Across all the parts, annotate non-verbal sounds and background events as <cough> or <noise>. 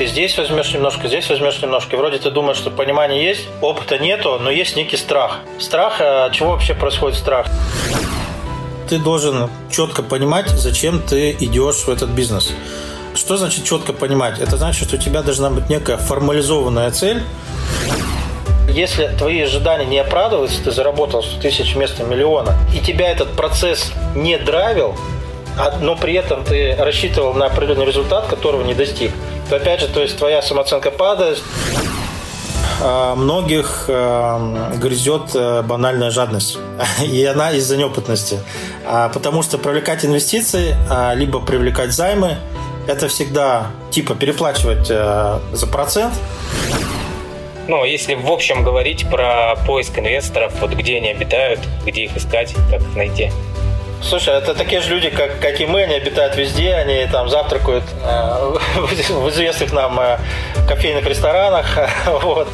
Ты здесь возьмешь немножко, здесь возьмешь немножко. И вроде ты думаешь, что понимания есть, опыта нету, но есть некий страх. Страх, а чего вообще происходит страх? Ты должен четко понимать, зачем ты идешь в этот бизнес. Что значит четко понимать? Это значит, что у тебя должна быть некая формализованная цель. Если твои ожидания не оправдываются, ты заработал 100 тысяч вместо миллиона, и тебя этот процесс не драйвил, а, но при этом ты рассчитывал на определенный результат, которого не достиг, опять же, то есть твоя самооценка падает. А, многих а, грызет э, банальная жадность. <laughs> И она из-за неопытности. Потому что привлекать инвестиции, либо привлекать займы, это всегда типа переплачивать э, за процент. Ну, если в общем говорить про поиск инвесторов, вот где они обитают, где их искать, как их найти. Слушай, это такие же люди, как, как и мы, они обитают везде, они там завтракают э, <laughs> в известных нам э, кофейных ресторанах. <laughs> вот.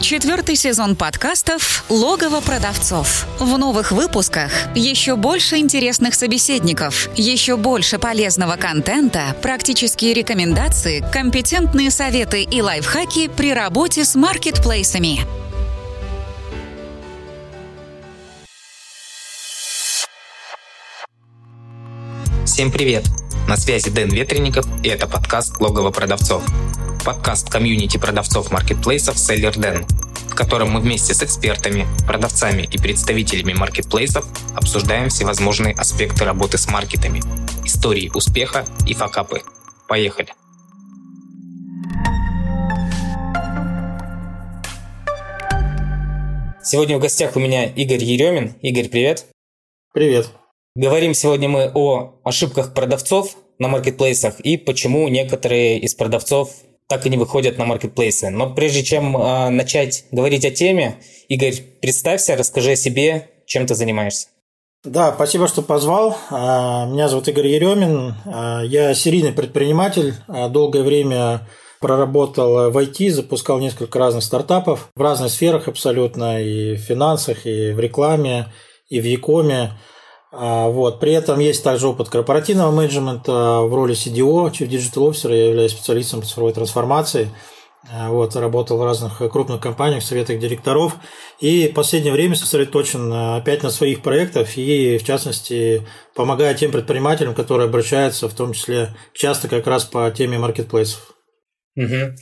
Четвертый сезон подкастов «Логово продавцов». В новых выпусках еще больше интересных собеседников, еще больше полезного контента, практические рекомендации, компетентные советы и лайфхаки при работе с маркетплейсами. Всем привет! На связи Дэн Ветренников, и это подкаст «Логово продавцов». Подкаст комьюнити продавцов маркетплейсов Seller Den, в котором мы вместе с экспертами, продавцами и представителями маркетплейсов обсуждаем всевозможные аспекты работы с маркетами, истории успеха и факапы. Поехали! Сегодня в гостях у меня Игорь Еремин. Игорь, привет. Привет. Говорим сегодня мы о ошибках продавцов на маркетплейсах и почему некоторые из продавцов так и не выходят на маркетплейсы. Но прежде чем э, начать говорить о теме, Игорь, представься, расскажи о себе, чем ты занимаешься. Да, спасибо, что позвал. А, меня зовут Игорь Еремин. А, я серийный предприниматель. Долгое время проработал в IT, запускал несколько разных стартапов в разных сферах абсолютно, и в финансах, и в рекламе, и в Якоме. А, вот. При этом есть также опыт корпоративного менеджмента в роли CDO, Chief Digital Officer, я являюсь специалистом по цифровой трансформации. А, вот, работал в разных крупных компаниях, советах директоров. И в последнее время сосредоточен опять на своих проектах и, в частности, помогая тем предпринимателям, которые обращаются, в том числе часто как раз по теме маркетплейсов. Угу.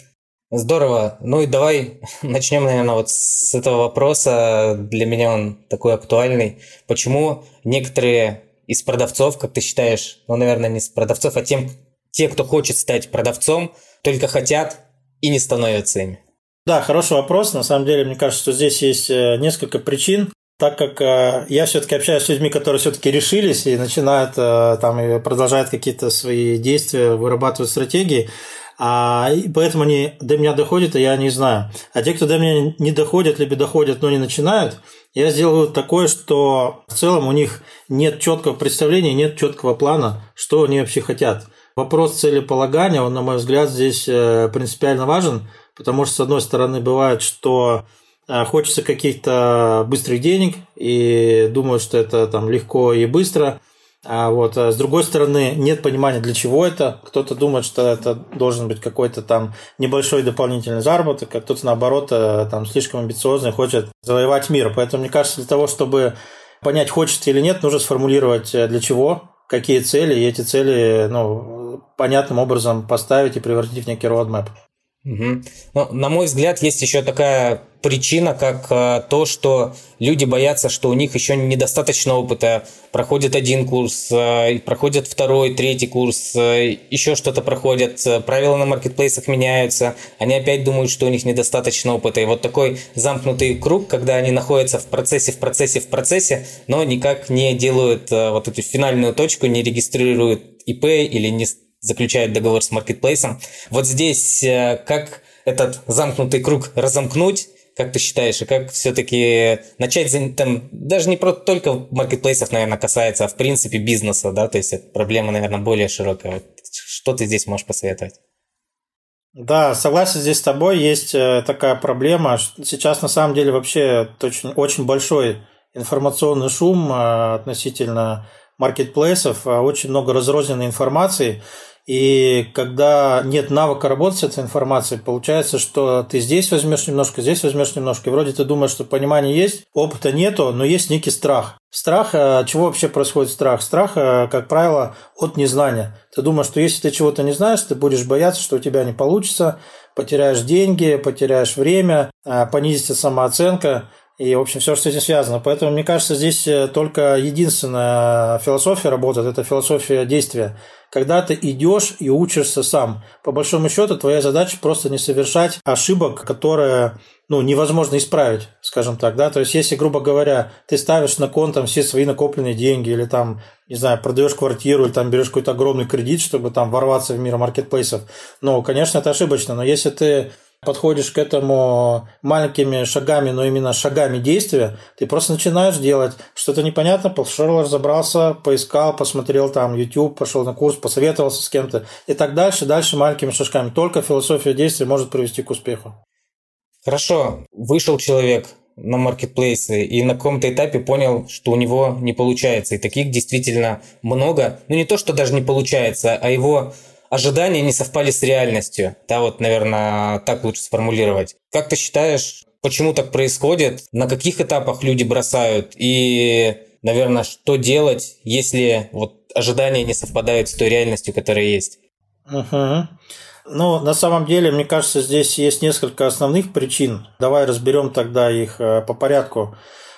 Здорово. Ну и давай <laughs> начнем, наверное, вот с этого вопроса. Для меня он такой актуальный. Почему некоторые из продавцов, как ты считаешь, ну, наверное, не из продавцов, а тем, те, кто хочет стать продавцом, только хотят и не становятся ими? Да, хороший вопрос. На самом деле, мне кажется, что здесь есть э, несколько причин. Так как э, я все-таки общаюсь с людьми, которые все-таки решились и начинают э, там и продолжают какие-то свои действия, вырабатывать стратегии, а, и поэтому они до меня доходят, и я не знаю. А те, кто до меня не доходят, либо доходят, но не начинают, я сделал такое, что в целом у них нет четкого представления, нет четкого плана, что они вообще хотят. Вопрос целеполагания, он, на мой взгляд, здесь э, принципиально важен, потому что, с одной стороны, бывает, что э, хочется каких-то быстрых денег и думают, что это там легко и быстро – а вот, а с другой стороны, нет понимания, для чего это. Кто-то думает, что это должен быть какой-то там небольшой дополнительный заработок, а кто-то, наоборот, э, там слишком амбициозный, хочет завоевать мир. Поэтому, мне кажется, для того, чтобы понять, хочется или нет, нужно сформулировать, э, для чего, какие цели, и эти цели ну, понятным образом поставить и превратить в некий roadmap. Угу. Ну, на мой взгляд, есть еще такая причина, как а, то, что люди боятся, что у них еще недостаточно опыта. Проходит один курс, а, проходят второй, третий курс, а, еще что-то проходят, правила на маркетплейсах меняются, они опять думают, что у них недостаточно опыта. И вот такой замкнутый круг, когда они находятся в процессе, в процессе, в процессе, но никак не делают вот эту финальную точку, не регистрируют ИП или не заключает договор с маркетплейсом. Вот здесь э, как этот замкнутый круг разомкнуть, как ты считаешь, и как все-таки начать, там, даже не про только маркетплейсов, наверное, касается, а в принципе бизнеса, да, то есть это проблема, наверное, более широкая. Что ты здесь можешь посоветовать? Да, согласен здесь с тобой, есть э, такая проблема. Сейчас на самом деле вообще очень, очень большой информационный шум э, относительно маркетплейсов, очень много разрозненной информации, И когда нет навыка работать с этой информацией, получается, что ты здесь возьмешь немножко, здесь возьмешь немножко. И вроде ты думаешь, что понимания есть, опыта нету, но есть некий страх. Страх, э, чего вообще происходит страх? Страх, э, как правило, от незнания. Ты думаешь, что если ты чего-то не знаешь, ты будешь бояться, что у тебя не получится, потеряешь деньги, потеряешь время, э, понизится самооценка. И, в общем, все, что с этим связано. Поэтому, мне кажется, здесь только единственная философия работает – это философия действия когда ты идешь и учишься сам. По большому счету, твоя задача просто не совершать ошибок, которые ну, невозможно исправить, скажем так, да, то есть если, грубо говоря, ты ставишь на кон там все свои накопленные деньги или там, не знаю, продаешь квартиру или там берешь какой-то огромный кредит, чтобы там ворваться в мир маркетплейсов, ну, конечно, это ошибочно, но если ты подходишь к этому маленькими шагами, но именно шагами действия, ты просто начинаешь делать что-то непонятно, пошел, разобрался, поискал, посмотрел там YouTube, пошел на курс, посоветовался с кем-то и так дальше, дальше маленькими шажками. Только философия действия может привести к успеху. Хорошо, вышел человек на маркетплейсы и на каком-то этапе понял, что у него не получается. И таких действительно много. Ну не то, что даже не получается, а его ожидания не совпали с реальностью. Да, вот, наверное, так лучше сформулировать. Как ты считаешь, почему так происходит? На каких этапах люди бросают? И, наверное, что делать, если вот ожидания не совпадают с той реальностью, которая есть? Угу. Ну, на самом деле, мне кажется, здесь есть несколько основных причин. Давай разберем тогда их э, по порядку.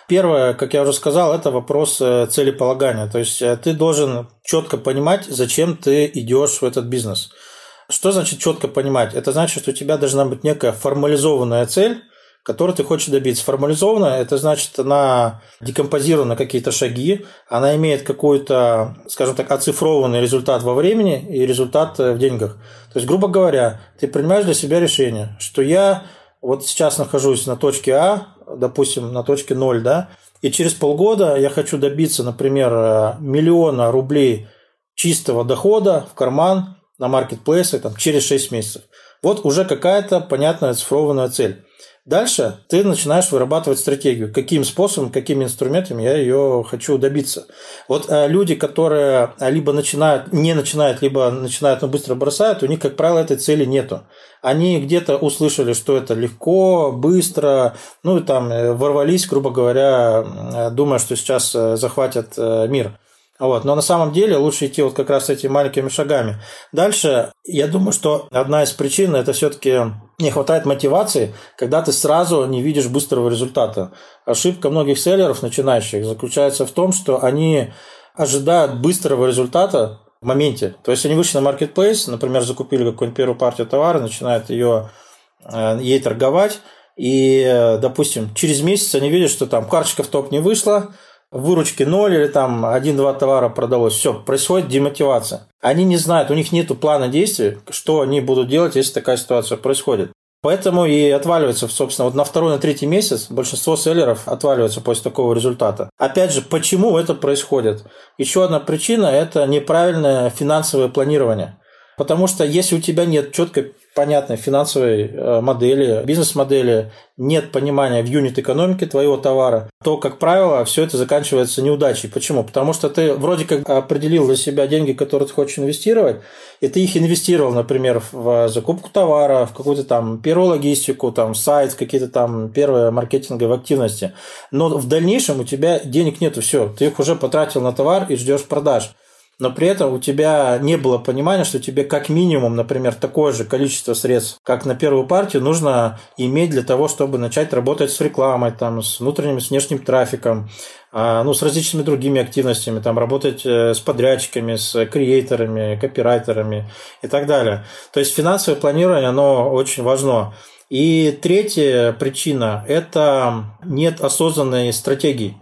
Первое, как я уже сказал, это вопрос э, целеполагания. То есть э, ты должен четко понимать, зачем ты идешь в этот бизнес. Что значит четко понимать? Это значит, что у тебя должна быть некая формализованная цель, которой ты хочешь добиться. Формализованная – это значит, она декомпозирована какие-то шаги, она имеет какой-то, скажем так, оцифрованный результат во времени и результат э, в деньгах. То есть, грубо говоря, ты принимаешь для себя решение, что я вот сейчас нахожусь на точке А, допустим, на точке 0, да, и через полгода я хочу добиться, например, э, миллиона рублей чистого дохода в карман на маркетплейсе там, через 6 месяцев. Вот уже какая-то понятная оцифрованная цель. Дальше ты начинаешь вырабатывать стратегию, каким способом, какими инструментами я ее хочу добиться. Вот э, люди, которые либо начинают, не начинают, либо начинают, но быстро бросают, у них, как правило, этой цели нету. Они где-то услышали, что это легко, быстро, ну и там э, ворвались, грубо говоря, э, думая, что сейчас захватят мир. Вот. Но на самом деле лучше идти вот как раз этими маленькими шагами. Дальше, я думаю, что одна из причин – это все-таки не хватает мотивации, когда ты сразу не видишь быстрого результата. Ошибка многих селлеров, начинающих, заключается в том, что они ожидают быстрого результата в моменте. То есть они вышли на marketplace, например, закупили какую-нибудь первую партию товара, начинают ее, э, ей торговать, и, э, допустим, через месяц они видят, что там карточка в топ не вышла, выручки ноль или там один-два товара продалось, все, происходит демотивация. Они не знают, у них нет плана действий, что они будут делать, если такая ситуация происходит. Поэтому и отваливается, собственно, вот на второй, на третий месяц большинство селлеров отваливаются после такого результата. Опять же, почему это происходит? Еще одна причина – это неправильное финансовое планирование. Потому что если у тебя нет четкой понятной финансовой э, модели, бизнес-модели, нет понимания в юнит-экономике твоего товара, то, как правило, все это заканчивается неудачей. Почему? Потому что ты вроде как определил для себя деньги, которые ты хочешь инвестировать, и ты их инвестировал, например, в закупку товара, в какую-то там первую логистику, там сайт, какие-то там первые маркетинговые активности. Но в дальнейшем у тебя денег нету, все, ты их уже потратил на товар и ждешь продаж но при этом у тебя не было понимания, что тебе как минимум, например, такое же количество средств, как на первую партию, нужно иметь для того, чтобы начать работать с рекламой, там, с внутренним, с внешним трафиком, а, ну, с различными другими активностями, там, работать э, с подрядчиками, с креаторами, копирайтерами и так далее. То есть финансовое планирование, оно очень важно. И третья причина – это нет осознанной стратегии.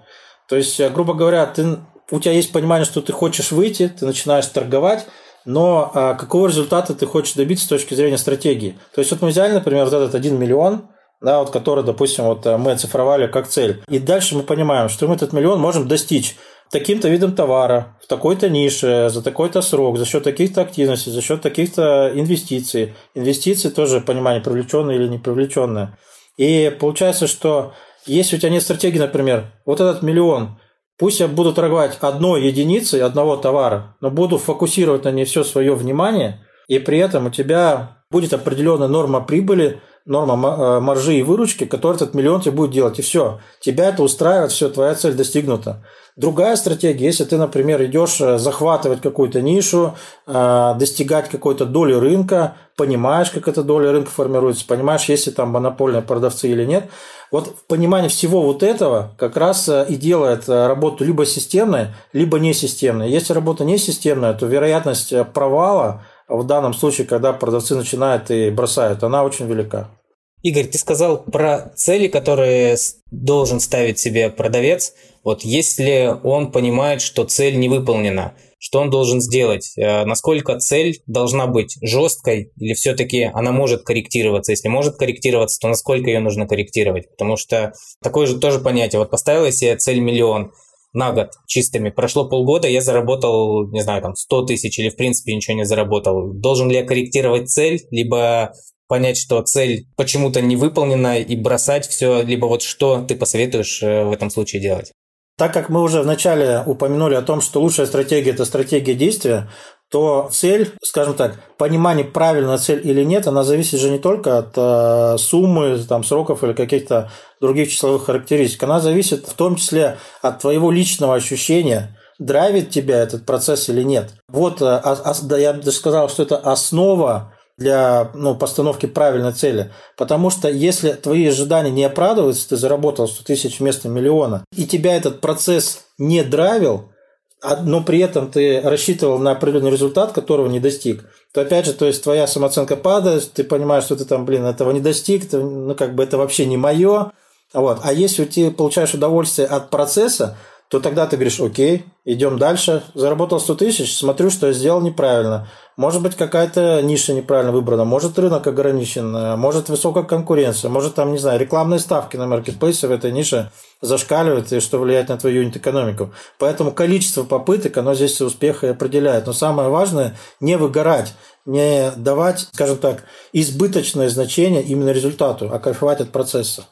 То есть, грубо говоря, ты у тебя есть понимание, что ты хочешь выйти, ты начинаешь торговать, но а, какого результата ты хочешь добиться с точки зрения стратегии? То есть вот мы взяли, например, вот этот 1 миллион, да, вот который, допустим, вот э, мы оцифровали как цель. И дальше мы понимаем, что мы этот миллион можем достичь таким-то видом товара, в такой-то нише, за такой-то срок, за счет таких-то активностей, за счет таких-то инвестиций. Инвестиции тоже понимание, привлеченные или не привлеченные. И получается, что если у тебя нет стратегии, например, вот этот миллион, Пусть я буду торговать одной единицей одного товара, но буду фокусировать на ней все свое внимание, и при этом у тебя будет определенная норма прибыли, норма э, маржи и выручки, которая этот миллион тебе будет делать. И все. Тебя это устраивает, все, твоя цель достигнута. Другая стратегия, если ты, например, идешь э, захватывать какую-то нишу, э, достигать какой-то доли рынка, понимаешь, как эта доля рынка формируется, понимаешь, есть ли там монопольные продавцы или нет. Вот в понимании всего вот этого как раз и делает работу либо системной, либо несистемной. Если работа несистемная, то вероятность провала в данном случае, когда продавцы начинают и бросают, она очень велика. Игорь, ты сказал про цели, которые должен ставить себе продавец. Вот если он понимает, что цель не выполнена, что он должен сделать? Э, насколько цель должна быть жесткой или все-таки она может корректироваться? Если может корректироваться, то насколько ее нужно корректировать? Потому что такое же тоже понятие. Вот поставила себе цель миллион – на год чистыми. Прошло полгода, я заработал, не знаю, там 100 тысяч или в принципе ничего не заработал. Должен ли я корректировать цель, либо понять, что цель почему-то не выполнена и бросать все, либо вот что ты посоветуешь э, в этом случае делать? Так как мы уже вначале упомянули о том, что лучшая стратегия – это стратегия действия, то цель, скажем так, понимание, правильная цель или нет, она зависит же не только от э, суммы, там, сроков или каких-то других числовых характеристик. Она зависит в том числе от твоего личного ощущения, драйвит тебя этот процесс или нет. Вот, э, а, а, да, я даже сказал, что это основа для ну, постановки правильной цели. Потому что если твои ожидания не оправдываются, ты заработал 100 тысяч вместо миллиона, и тебя этот процесс не драйвил, а, но при этом ты рассчитывал на определенный результат, которого не достиг, то опять же, то есть твоя самооценка падает, ты понимаешь, что ты там, блин, этого не достиг, ты, ну как бы это вообще не мое. Вот. А если ты получаешь удовольствие от процесса, то тогда ты говоришь, окей, идем дальше, заработал 100 тысяч, смотрю, что я сделал неправильно. Может быть, какая-то ниша неправильно выбрана, может, рынок ограничен, э, может, высокая конкуренция, может, там, не знаю, рекламные ставки на маркетплейсе в этой нише зашкаливают, и что влияет на твою юнит-экономику. Поэтому количество попыток, оно здесь успех и определяет. Но самое важное – не выгорать, не давать, скажем так, избыточное значение именно результату, а кайфовать от процесса.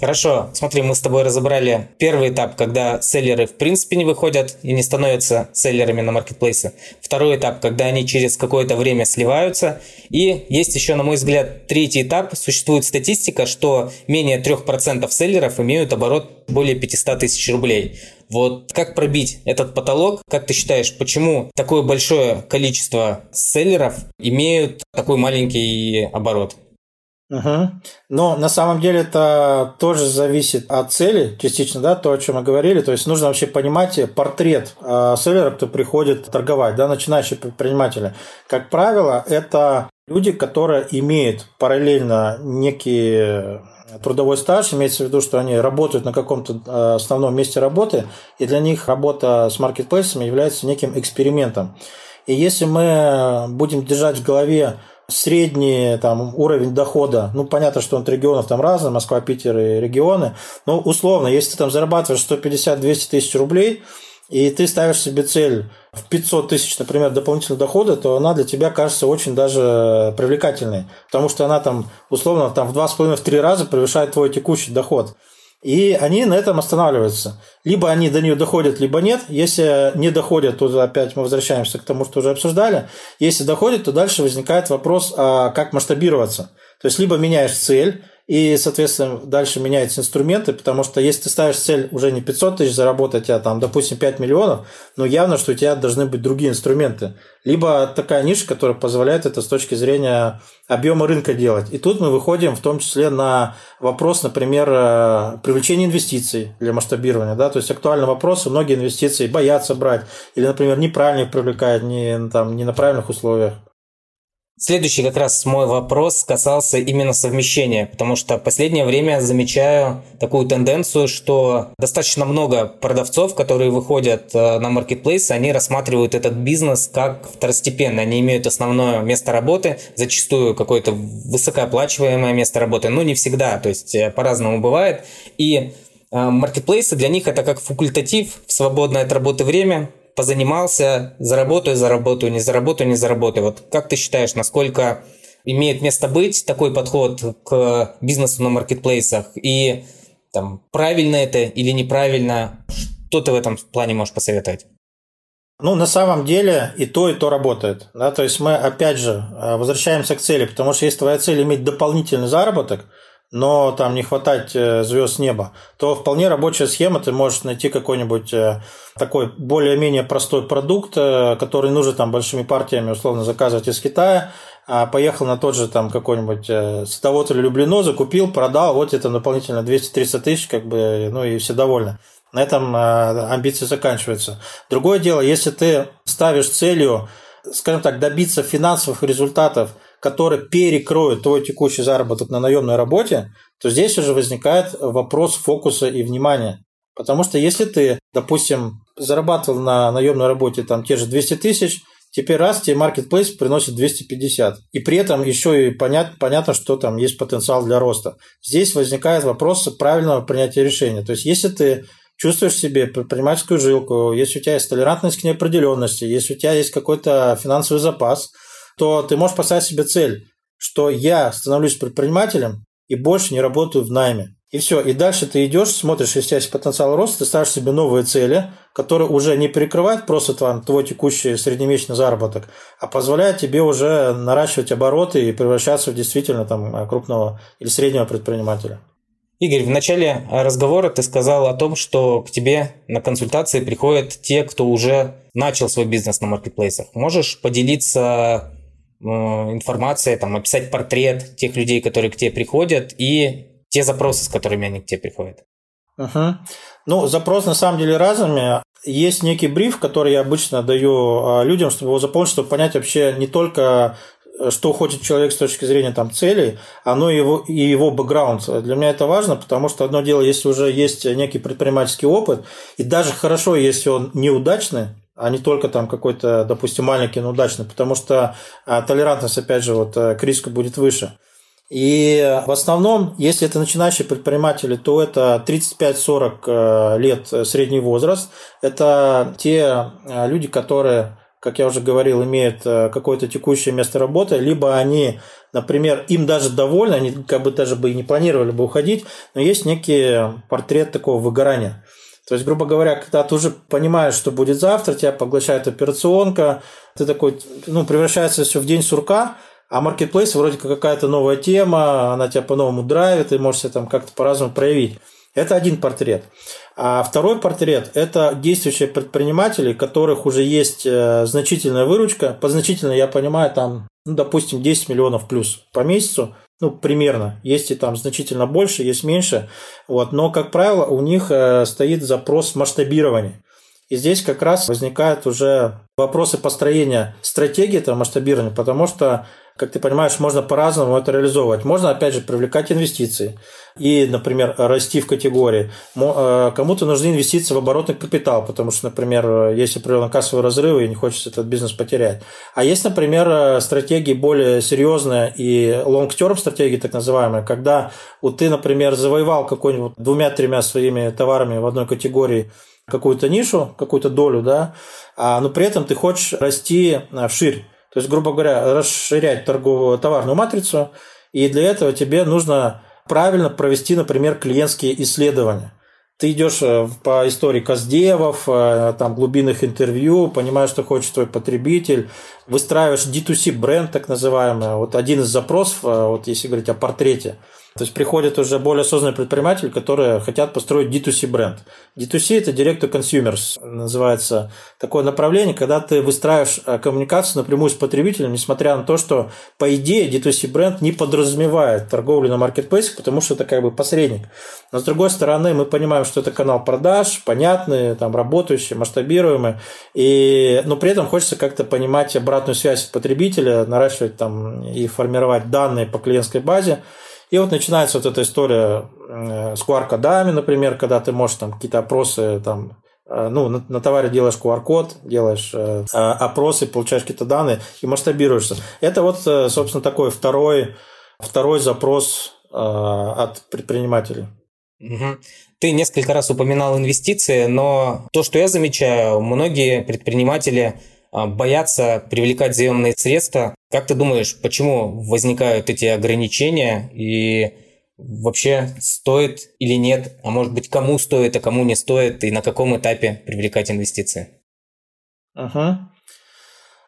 Хорошо, смотри, мы с тобой разобрали первый этап, когда селлеры в принципе не выходят и не становятся селлерами на маркетплейсе. Второй этап, когда они через какое-то время сливаются. И есть еще, на мой взгляд, третий этап. Существует статистика, что менее 3% селлеров имеют оборот более 500 тысяч рублей. Вот как пробить этот потолок? Как ты считаешь, почему такое большое количество селлеров имеют такой маленький оборот? Угу. Но на самом деле это тоже зависит от цели, частично, да, то, о чем мы говорили. То есть нужно вообще понимать портрет э, селлера, кто приходит торговать, да, начинающие предприниматели. Как правило, это люди, которые имеют параллельно некий трудовой стаж, имеется в виду, что они работают на каком-то э, основном месте работы, и для них работа с маркетплейсами является неким экспериментом. И если мы будем держать в голове средний там, уровень дохода, ну, понятно, что он от регионов там разный, Москва, Питер и регионы, но условно, если ты там зарабатываешь 150-200 тысяч рублей, и ты ставишь себе цель в 500 тысяч, например, дополнительного дохода, то она для тебя кажется очень даже привлекательной, потому что она там условно там в 2,5-3 раза превышает твой текущий доход. И они на этом останавливаются. Либо они до нее доходят, либо нет. Если не доходят, то опять мы возвращаемся к тому, что уже обсуждали. Если доходят, то дальше возникает вопрос, а как масштабироваться. То есть, либо меняешь цель, и, соответственно, дальше меняются инструменты, потому что если ты ставишь цель уже не 500 тысяч заработать, а там, допустим, 5 миллионов, ну, явно, что у тебя должны быть другие инструменты. Либо такая ниша, которая позволяет это с точки зрения объема рынка делать. И тут мы выходим в том числе на вопрос, например, э, привлечения инвестиций для масштабирования. Да? То есть актуальный вопрос, многие инвестиции боятся брать, или, например, неправильно их привлекают, не, там, не на правильных условиях. Следующий как раз мой вопрос касался именно совмещения, потому что в последнее время замечаю такую тенденцию, что достаточно много продавцов, которые выходят э, на маркетплейс, они рассматривают этот бизнес как второстепенный. Они имеют основное место работы, зачастую какое-то высокооплачиваемое место работы, но не всегда, то есть э, по-разному бывает. И э, маркетплейсы для них это как факультатив в свободное от работы время, позанимался, заработаю, заработаю, не заработаю, не заработаю. Вот как ты считаешь, насколько имеет место быть такой подход к бизнесу на маркетплейсах? И там, правильно это или неправильно? Что ты в этом плане можешь посоветовать? Ну, на самом деле и то, и то работает. Да? То есть мы, опять же, э, возвращаемся к цели, потому что если твоя цель иметь дополнительный заработок, но там не хватать э, звезд неба, то вполне рабочая схема, ты можешь найти какой-нибудь э, такой более-менее простой продукт, который нужно там большими партиями условно заказывать из Китая, а поехал на тот же там какой-нибудь садовод или Люблино, закупил, продал, вот это дополнительно 200-300 тысяч, как бы, ну и все довольны. На этом э, амбиции заканчиваются. Другое дело, если ты ставишь целью, скажем так, добиться финансовых результатов, которые перекроют твой текущий заработок на наемной работе, то здесь уже возникает вопрос фокуса и внимания. Потому что если ты, допустим, зарабатывал на наемной работе там те же 200 тысяч, теперь раз тебе маркетплейс приносит 250. И при этом еще и понят, понятно, что там есть потенциал для роста. Здесь возникает вопрос правильного принятия решения. То есть если ты чувствуешь себе предпринимательскую жилку, если у тебя есть толерантность к неопределенности, если у тебя есть какой-то финансовый запас, то ты можешь поставить себе цель, что я становлюсь предпринимателем и больше не работаю в найме. И все. И дальше ты идешь, смотришь, если есть потенциал роста, ты ставишь себе новые цели, которые уже не перекрывают просто твой, твой текущий среднемесячный заработок, а позволяют тебе уже наращивать обороты и превращаться в действительно там, крупного или среднего предпринимателя. Игорь, в начале разговора ты сказал о том, что к тебе на консультации приходят те, кто уже начал свой бизнес на маркетплейсах. Можешь поделиться э, информацией, там, описать портрет тех людей, которые к тебе приходят, и те запросы, с которыми они к тебе приходят? Угу. Ну, запрос на самом деле разными. Есть некий бриф, который я обычно даю а, людям, чтобы его заполнить, чтобы понять вообще не только что хочет человек с точки зрения там, целей, оно его, и его бэкграунд. Для меня это важно, потому что одно дело, если уже есть некий предпринимательский опыт, и даже хорошо, если он неудачный, а не только там какой-то, допустим, маленький, но удачный, потому что а, толерантность, опять же, вот, э, к риску будет выше. И в основном, если это начинающие предприниматели, то это 35-40 э, лет средний возраст. Это те э, люди, которые как я уже говорил, имеют э, какое-то текущее место работы, либо они, например, им даже довольны, они как бы даже бы и не планировали бы уходить, но есть некий портрет такого выгорания. То есть, грубо говоря, когда ты уже понимаешь, что будет завтра, тебя поглощает операционка, ты такой, ну, превращается все в день сурка, а маркетплейс вроде как какая-то новая тема, она тебя по-новому драйвит, ты можешь себя там как-то по-разному проявить. Это один портрет. А второй портрет – это действующие предприниматели, у которых уже есть э, значительная выручка. По значительно я понимаю, там, ну, допустим, 10 миллионов плюс по месяцу, ну, примерно. Есть и там значительно больше, есть меньше. Вот. Но, как правило, у них э, стоит запрос масштабирования. И здесь как раз возникают уже вопросы построения стратегии этого масштабирования, потому что как ты понимаешь, можно по-разному это реализовывать. Можно, опять же, привлекать инвестиции и, например, расти в категории. Э, кому-то нужны инвестиции в оборотный капитал, потому что, например, есть определенные кассовые разрывы, и не хочется этот бизнес потерять. А есть, например, э, стратегии более серьезные и long-term стратегии, так называемые, когда вот ты, например, завоевал какой-нибудь двумя-тремя своими товарами в одной категории какую-то нишу, какую-то долю, да, а, но при этом ты хочешь расти э, вширь. То есть, грубо говоря, расширять торговую товарную матрицу, и для этого тебе нужно правильно провести, например, клиентские исследования. Ты идешь э, по истории каздевов, э, там, глубинных интервью, понимаешь, что хочет твой потребитель, выстраиваешь D2C бренд, так называемый. Вот один из запросов, э, вот если говорить о портрете – то есть приходят уже более осознанные предприниматели, которые хотят построить D2C бренд. D2C – это Direct to Consumers, называется такое направление, когда ты выстраиваешь э, коммуникацию напрямую с потребителем, несмотря на то, что по идее D2C бренд не подразумевает торговлю на маркетплейсе, потому что это как бы посредник. Но с другой стороны, мы понимаем, что это канал продаж, понятный, там, работающий, масштабируемый, и, но при этом хочется как-то понимать обратную связь от потребителя, наращивать там и формировать данные по клиентской базе, и вот начинается вот эта история э, с QR-кодами, например, когда ты можешь там какие-то опросы там э, ну, на, на товаре делаешь QR-код, делаешь э, э, опросы, получаешь какие-то данные и масштабируешься. Это вот, собственно, такой второй, второй запрос э, от предпринимателей. Угу. Ты несколько раз упоминал инвестиции, но то, что я замечаю, многие предприниматели а, боятся привлекать заемные средства. Как ты думаешь, почему возникают эти ограничения и вообще стоит или нет, а может быть кому стоит, а кому не стоит и на каком этапе привлекать инвестиции? Угу.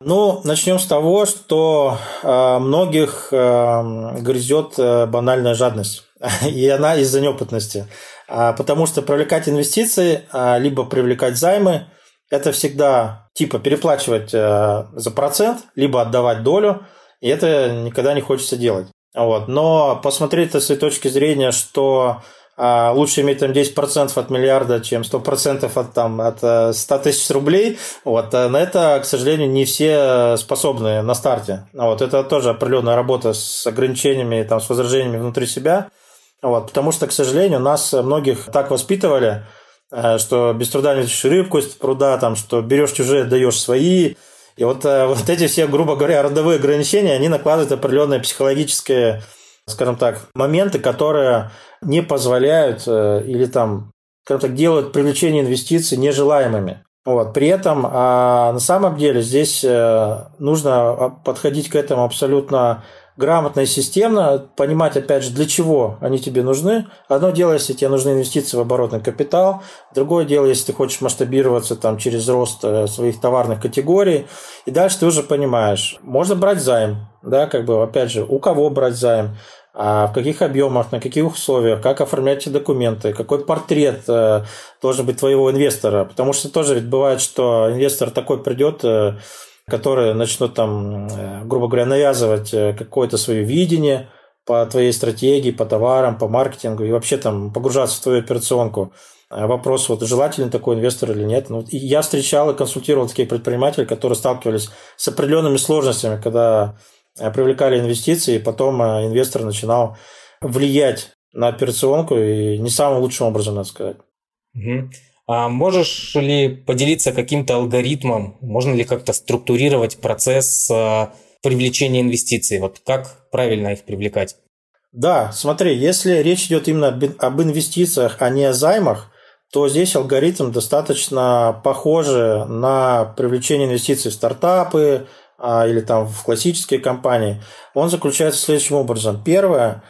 Ну, начнем с того, что э, многих э, грызет э, банальная жадность. <laughs> И она из-за неопытности. А, потому что привлекать инвестиции, а, либо привлекать займы, это всегда типа переплачивать э, за процент, либо отдавать долю, и это никогда не хочется делать. Вот. Но посмотреть с этой точки зрения, что а, лучше иметь там 10% от миллиарда, чем 100% от, там, от 100 э, тысяч рублей. Вот. А на это, к сожалению, не все способны на старте. Вот. Это тоже определенная работа с ограничениями, там, с возражениями внутри себя. Вот. Потому что, к сожалению, нас многих так воспитывали, э, что без труда не рыбку из пруда, там, что берешь чужие, даешь свои. И вот, э, <laughs> вот эти все, грубо говоря, родовые ограничения, они накладывают определенные психологические, скажем так, моменты, которые не позволяют э, или там, скажем так, делают привлечение инвестиций нежелаемыми. Вот. При этом а на самом деле здесь э, нужно а, подходить к этому абсолютно грамотно и системно, понимать, опять же, для чего они тебе нужны. Одно дело, если тебе нужны инвестиции в оборотный капитал, другое дело, если ты хочешь масштабироваться там, через рост э, своих товарных категорий. И дальше ты уже понимаешь, можно брать займ, да, как бы, опять же, у кого брать займ, а в каких объемах, на каких условиях, как оформлять эти документы, какой портрет э, должен быть твоего инвестора. Потому что тоже ведь бывает, что инвестор такой придет, э, который начнет там, э, грубо говоря, навязывать какое-то свое видение по твоей стратегии, по товарам, по маркетингу и вообще там погружаться в твою операционку. Вопрос, вот желательно такой инвестор или нет. Ну, я встречал и консультировал таких предпринимателей, которые сталкивались с определенными сложностями, когда Э, привлекали инвестиции, и потом э, инвестор начинал влиять на операционку и не самым лучшим образом, надо сказать. Угу. А можешь ли поделиться каким-то алгоритмом? Можно ли как-то структурировать процесс э, привлечения инвестиций? Вот как правильно их привлекать? Да, смотри, если речь идет именно об инвестициях, а не о займах, то здесь алгоритм достаточно похожий на привлечение инвестиций в стартапы, а, или там в классические компании, он заключается следующим образом. Первое,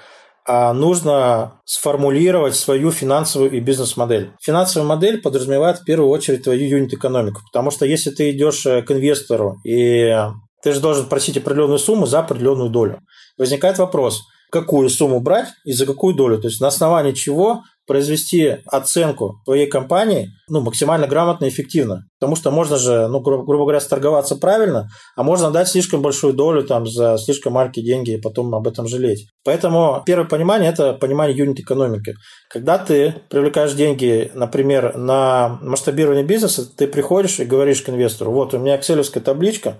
нужно сформулировать свою финансовую и бизнес-модель. Финансовая модель подразумевает в первую очередь твою юнит-экономику, потому что если ты идешь э, к инвестору и ты же должен просить определенную сумму за определенную долю, возникает вопрос, какую сумму брать и за какую долю, то есть на основании чего произвести оценку твоей компании ну, максимально грамотно и эффективно. Потому что можно же, ну, гру- грубо говоря, сторговаться правильно, а можно дать слишком большую долю там, за слишком маленькие деньги и потом об этом жалеть. Поэтому первое понимание – это понимание юнит-экономики. Когда ты привлекаешь деньги, например, на масштабирование бизнеса, ты приходишь и говоришь к инвестору, вот у меня экселевская табличка,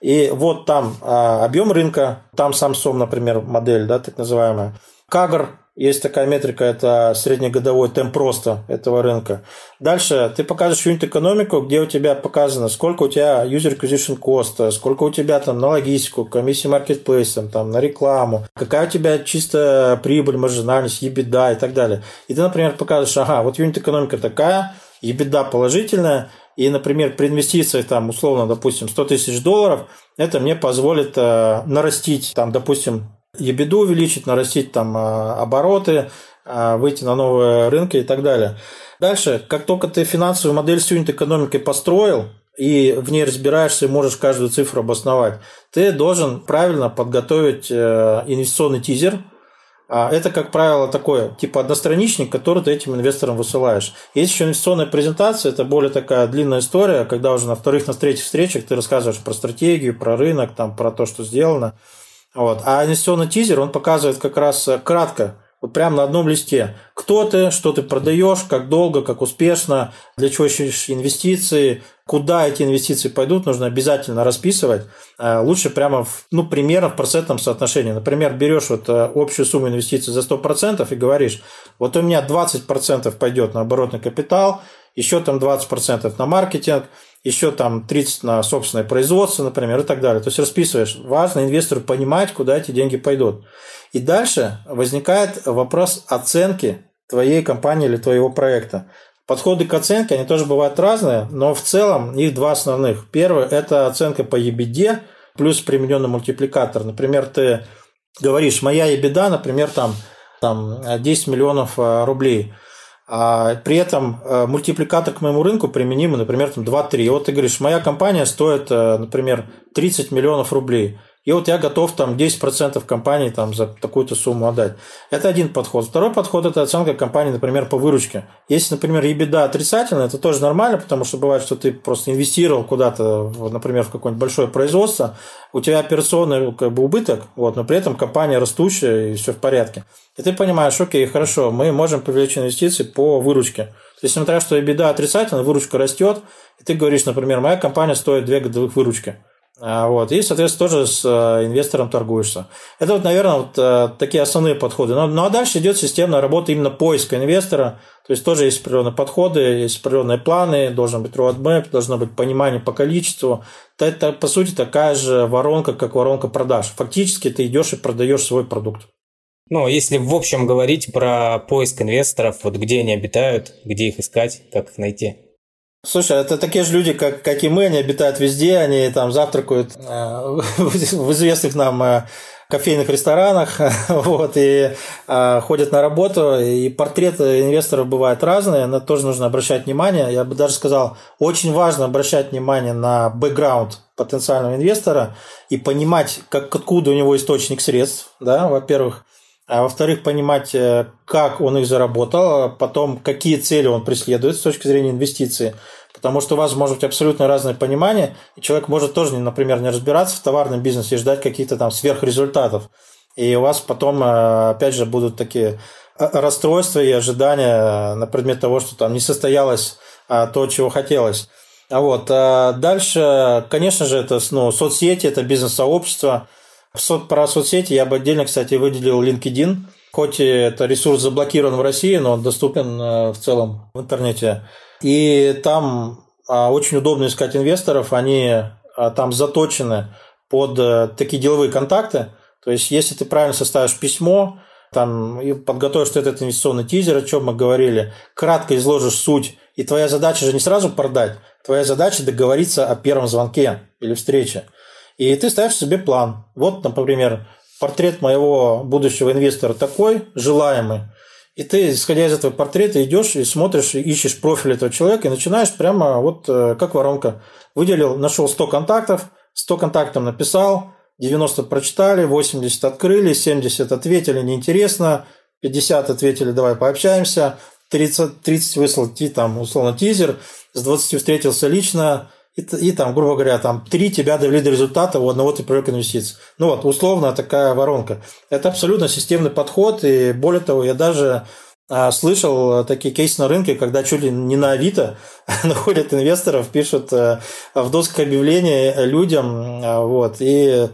и вот там а, объем рынка, там сом, например, модель, да, так называемая, Кагр есть такая метрика, это среднегодовой темп роста этого рынка. Дальше ты покажешь юнит-экономику, где у тебя показано, сколько у тебя user acquisition cost, сколько у тебя там на логистику, комиссии маркетплейсом, там, на рекламу, какая у тебя чистая прибыль, маржинальность, EBITDA и так далее. И ты, например, показываешь, ага, вот юнит-экономика такая, EBITDA положительная, и, например, при инвестициях, там, условно, допустим, 100 тысяч долларов, это мне позволит э, нарастить, там, допустим, ебеду увеличить, нарастить там а, обороты, а, выйти на новые рынки и так далее. Дальше, как только ты финансовую модель с юнит-экономикой построил, и в ней разбираешься и можешь каждую цифру обосновать, ты должен правильно подготовить э, инвестиционный тизер. А это, как правило, такой типа одностраничник, который ты этим инвесторам высылаешь. Есть еще инвестиционная презентация, это более такая длинная история, когда уже на вторых, на третьих встречах ты рассказываешь про стратегию, про рынок, там, про то, что сделано. Вот. А инвестиционный тизер, он показывает как раз э, кратко, вот прямо на одном листе. Кто ты, что ты продаешь, как долго, как успешно, для чего ищешь инвестиции, куда эти инвестиции пойдут, нужно обязательно расписывать. Э, лучше прямо, в, ну, примерно в процентном соотношении. Например, берешь вот э, общую сумму инвестиций за 100% и говоришь, вот у меня 20% пойдет на оборотный капитал, еще там 20% на маркетинг, еще там 30 на собственное производство, например, и так далее. То есть расписываешь. Важно инвестору понимать, куда эти деньги пойдут. И дальше возникает вопрос оценки твоей компании или твоего проекта. Подходы к оценке, они тоже бывают разные, но в целом их два основных. Первое – это оценка по EBITDA плюс примененный мультипликатор. Например, ты говоришь, моя EBITDA, например, там, там 10 миллионов э, рублей – А при этом э, мультипликатор к моему рынку применимый, например, там 2-3. Вот ты говоришь, моя компания стоит, э, например, 30 миллионов рублей. И вот я готов там 10% компании там, за такую-то сумму отдать. Это один подход. Второй подход – это оценка компании, например, по выручке. Если, например, EBITDA отрицательная, это тоже нормально, потому что бывает, что ты просто инвестировал куда-то, например, в какое-нибудь большое производство, у тебя операционный как бы, убыток, вот, но при этом компания растущая и все в порядке. И ты понимаешь, окей, хорошо, мы можем привлечь инвестиции по выручке. То есть, несмотря на то, что беда отрицательная, выручка растет, и ты говоришь, например, моя компания стоит две годовых выручки. А, вот, и, соответственно, тоже с э, инвестором торгуешься. Это, вот, наверное, вот э, такие основные подходы. Но, ну а дальше идет системная работа именно поиска инвестора. То есть тоже есть определенные подходы, есть определенные планы, должен быть roadmap, должно быть понимание по количеству. Это, по сути, такая же воронка, как воронка продаж. Фактически ты идешь и продаешь свой продукт. Ну, если в общем говорить про поиск инвесторов, вот где они обитают, где их искать, как их найти? Слушай, это такие же люди, как, как и мы, они обитают везде, они там завтракают э, в известных нам э, кофейных ресторанах, <laughs> вот, и э, ходят на работу, и портреты инвесторов бывают разные, на тоже нужно обращать внимание. Я бы даже сказал, очень важно обращать внимание на бэкграунд потенциального инвестора и понимать, как, откуда у него источник средств, да, во-первых, а во-вторых, понимать, э, как он их заработал, а потом какие цели он преследует с точки зрения инвестиций. Потому что у вас может быть абсолютно разное понимание, и человек может тоже, например, не разбираться в товарном бизнесе и ждать каких-то там сверхрезультатов. И у вас потом, э, опять же, будут такие э, расстройства и ожидания на предмет того, что там не состоялось то, чего хотелось. А вот. Дальше, конечно же, это ну, соцсети, это бизнес-сообщество – про соцсети я бы отдельно, кстати, выделил LinkedIn. Хоть это ресурс заблокирован в России, но он доступен э, в целом в интернете. И там а, очень удобно искать инвесторов. Они а, там заточены под э, такие деловые контакты. То есть, если ты правильно составишь письмо, там, и подготовишь этот инвестиционный тизер, о чем мы говорили, кратко изложишь суть, и твоя задача же не сразу продать, твоя задача договориться о первом звонке или встрече. И ты ставишь себе план. Вот, например, портрет моего будущего инвестора такой, желаемый. И ты, исходя из этого портрета, идешь и смотришь, ищешь профиль этого человека и начинаешь прямо вот э, как воронка. Выделил, нашел 100 контактов, 100 контактов написал, 90 прочитали, 80 открыли, 70 ответили неинтересно, 50 ответили давай пообщаемся, 30, 30 выслал там, условно тизер, с 20 встретился лично, и, и там, грубо говоря, там три тебя довели до результата, у одного ты привлек инвестиций. Ну вот, условно такая воронка. Это абсолютно системный подход, и более того, я даже а, слышал такие кейсы на рынке, когда чуть ли не на Авито <laughs> находят инвесторов, пишут а, в досках объявлений людям, а, вот, и,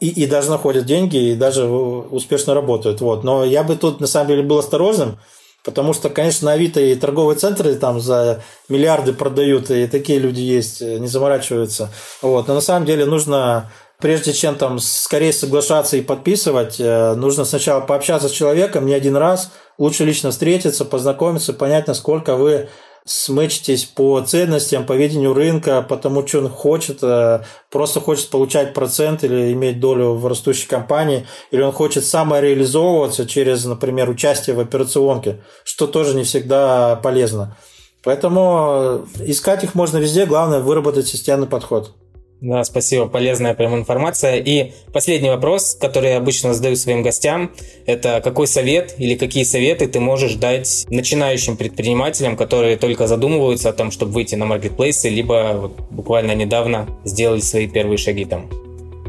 и, и даже находят деньги, и даже успешно работают. Вот. Но я бы тут, на самом деле, был осторожным, Потому что, конечно, Авито и торговые центры там за миллиарды продают, и такие люди есть, э, не заморачиваются. Вот. Но на самом деле нужно, прежде чем там скорее соглашаться и подписывать, э, нужно сначала пообщаться с человеком не один раз, лучше лично встретиться, познакомиться, понять, насколько вы смычитесь по ценностям, по видению рынка, по тому, что он хочет, э, просто хочет получать процент или иметь долю в растущей компании, или он хочет самореализовываться через, например, участие в операционке, что тоже не всегда полезно. Поэтому искать их можно везде, главное выработать системный подход. Да, спасибо, полезная прям информация. И последний вопрос, который я обычно задаю своим гостям, это какой совет или какие советы ты можешь дать начинающим предпринимателям, которые только задумываются о том, чтобы выйти на маркетплейсы, либо вот буквально недавно сделали свои первые шаги там?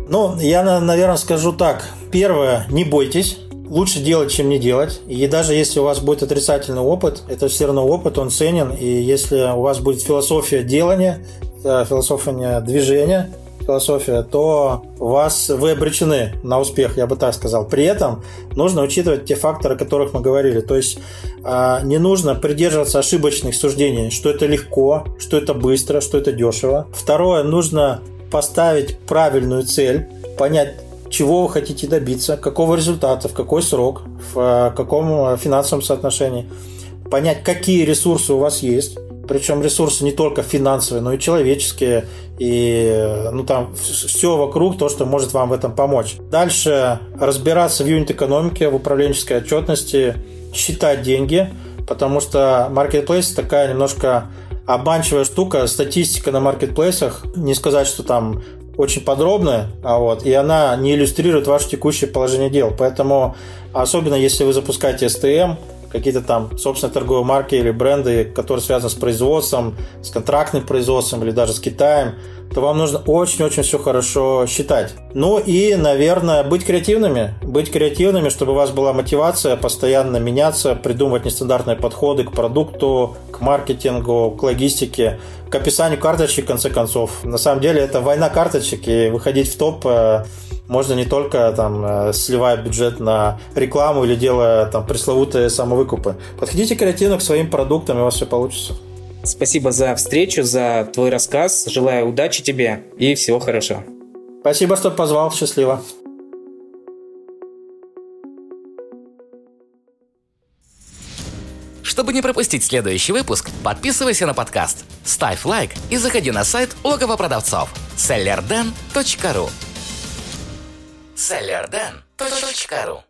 Ну, я, наверное, скажу так. Первое, не бойтесь. Лучше делать, чем не делать. И даже если у вас будет отрицательный опыт, это все равно опыт, он ценен. И если у вас будет философия делания, философия движения, философия, то вас, вы обречены на успех, я бы так сказал. При этом нужно учитывать те факторы, о которых мы говорили. То есть э, не нужно придерживаться ошибочных суждений, что это легко, что это быстро, что это дешево. Второе, нужно поставить правильную цель, понять, чего вы хотите добиться, какого результата, в какой срок, в э, каком финансовом соотношении, понять, какие ресурсы у вас есть, причем ресурсы не только финансовые, но и человеческие, и ну, там все вокруг, то, что может вам в этом помочь. Дальше разбираться в юнит-экономике, в управленческой отчетности, считать деньги, потому что Marketplace такая немножко обманчивая штука. Статистика на маркетплейсах, не сказать, что там очень подробная, а вот, и она не иллюстрирует ваше текущее положение дел. Поэтому, особенно если вы запускаете STM, какие-то там собственные торговые марки или бренды, которые связаны с производством, с контрактным производством или даже с Китаем, то вам нужно очень-очень все хорошо считать. Ну и, наверное, быть креативными. Быть креативными, чтобы у вас была мотивация постоянно меняться, придумывать нестандартные подходы к продукту, к маркетингу, к логистике, к описанию карточек, в конце концов. На самом деле это война карточек, и выходить в топ э, можно не только там э, сливая бюджет на рекламу или делая там пресловутые самовыкупы. Подходите креативно к своим продуктам, и у вас все получится. Спасибо за встречу, за твой рассказ. Желаю удачи тебе и всего хорошего. Спасибо, что позвал. Счастливо. Чтобы не пропустить следующий выпуск, подписывайся на подкаст, ставь лайк и заходи на сайт логово продавцов sellerden.ru sellerden.ru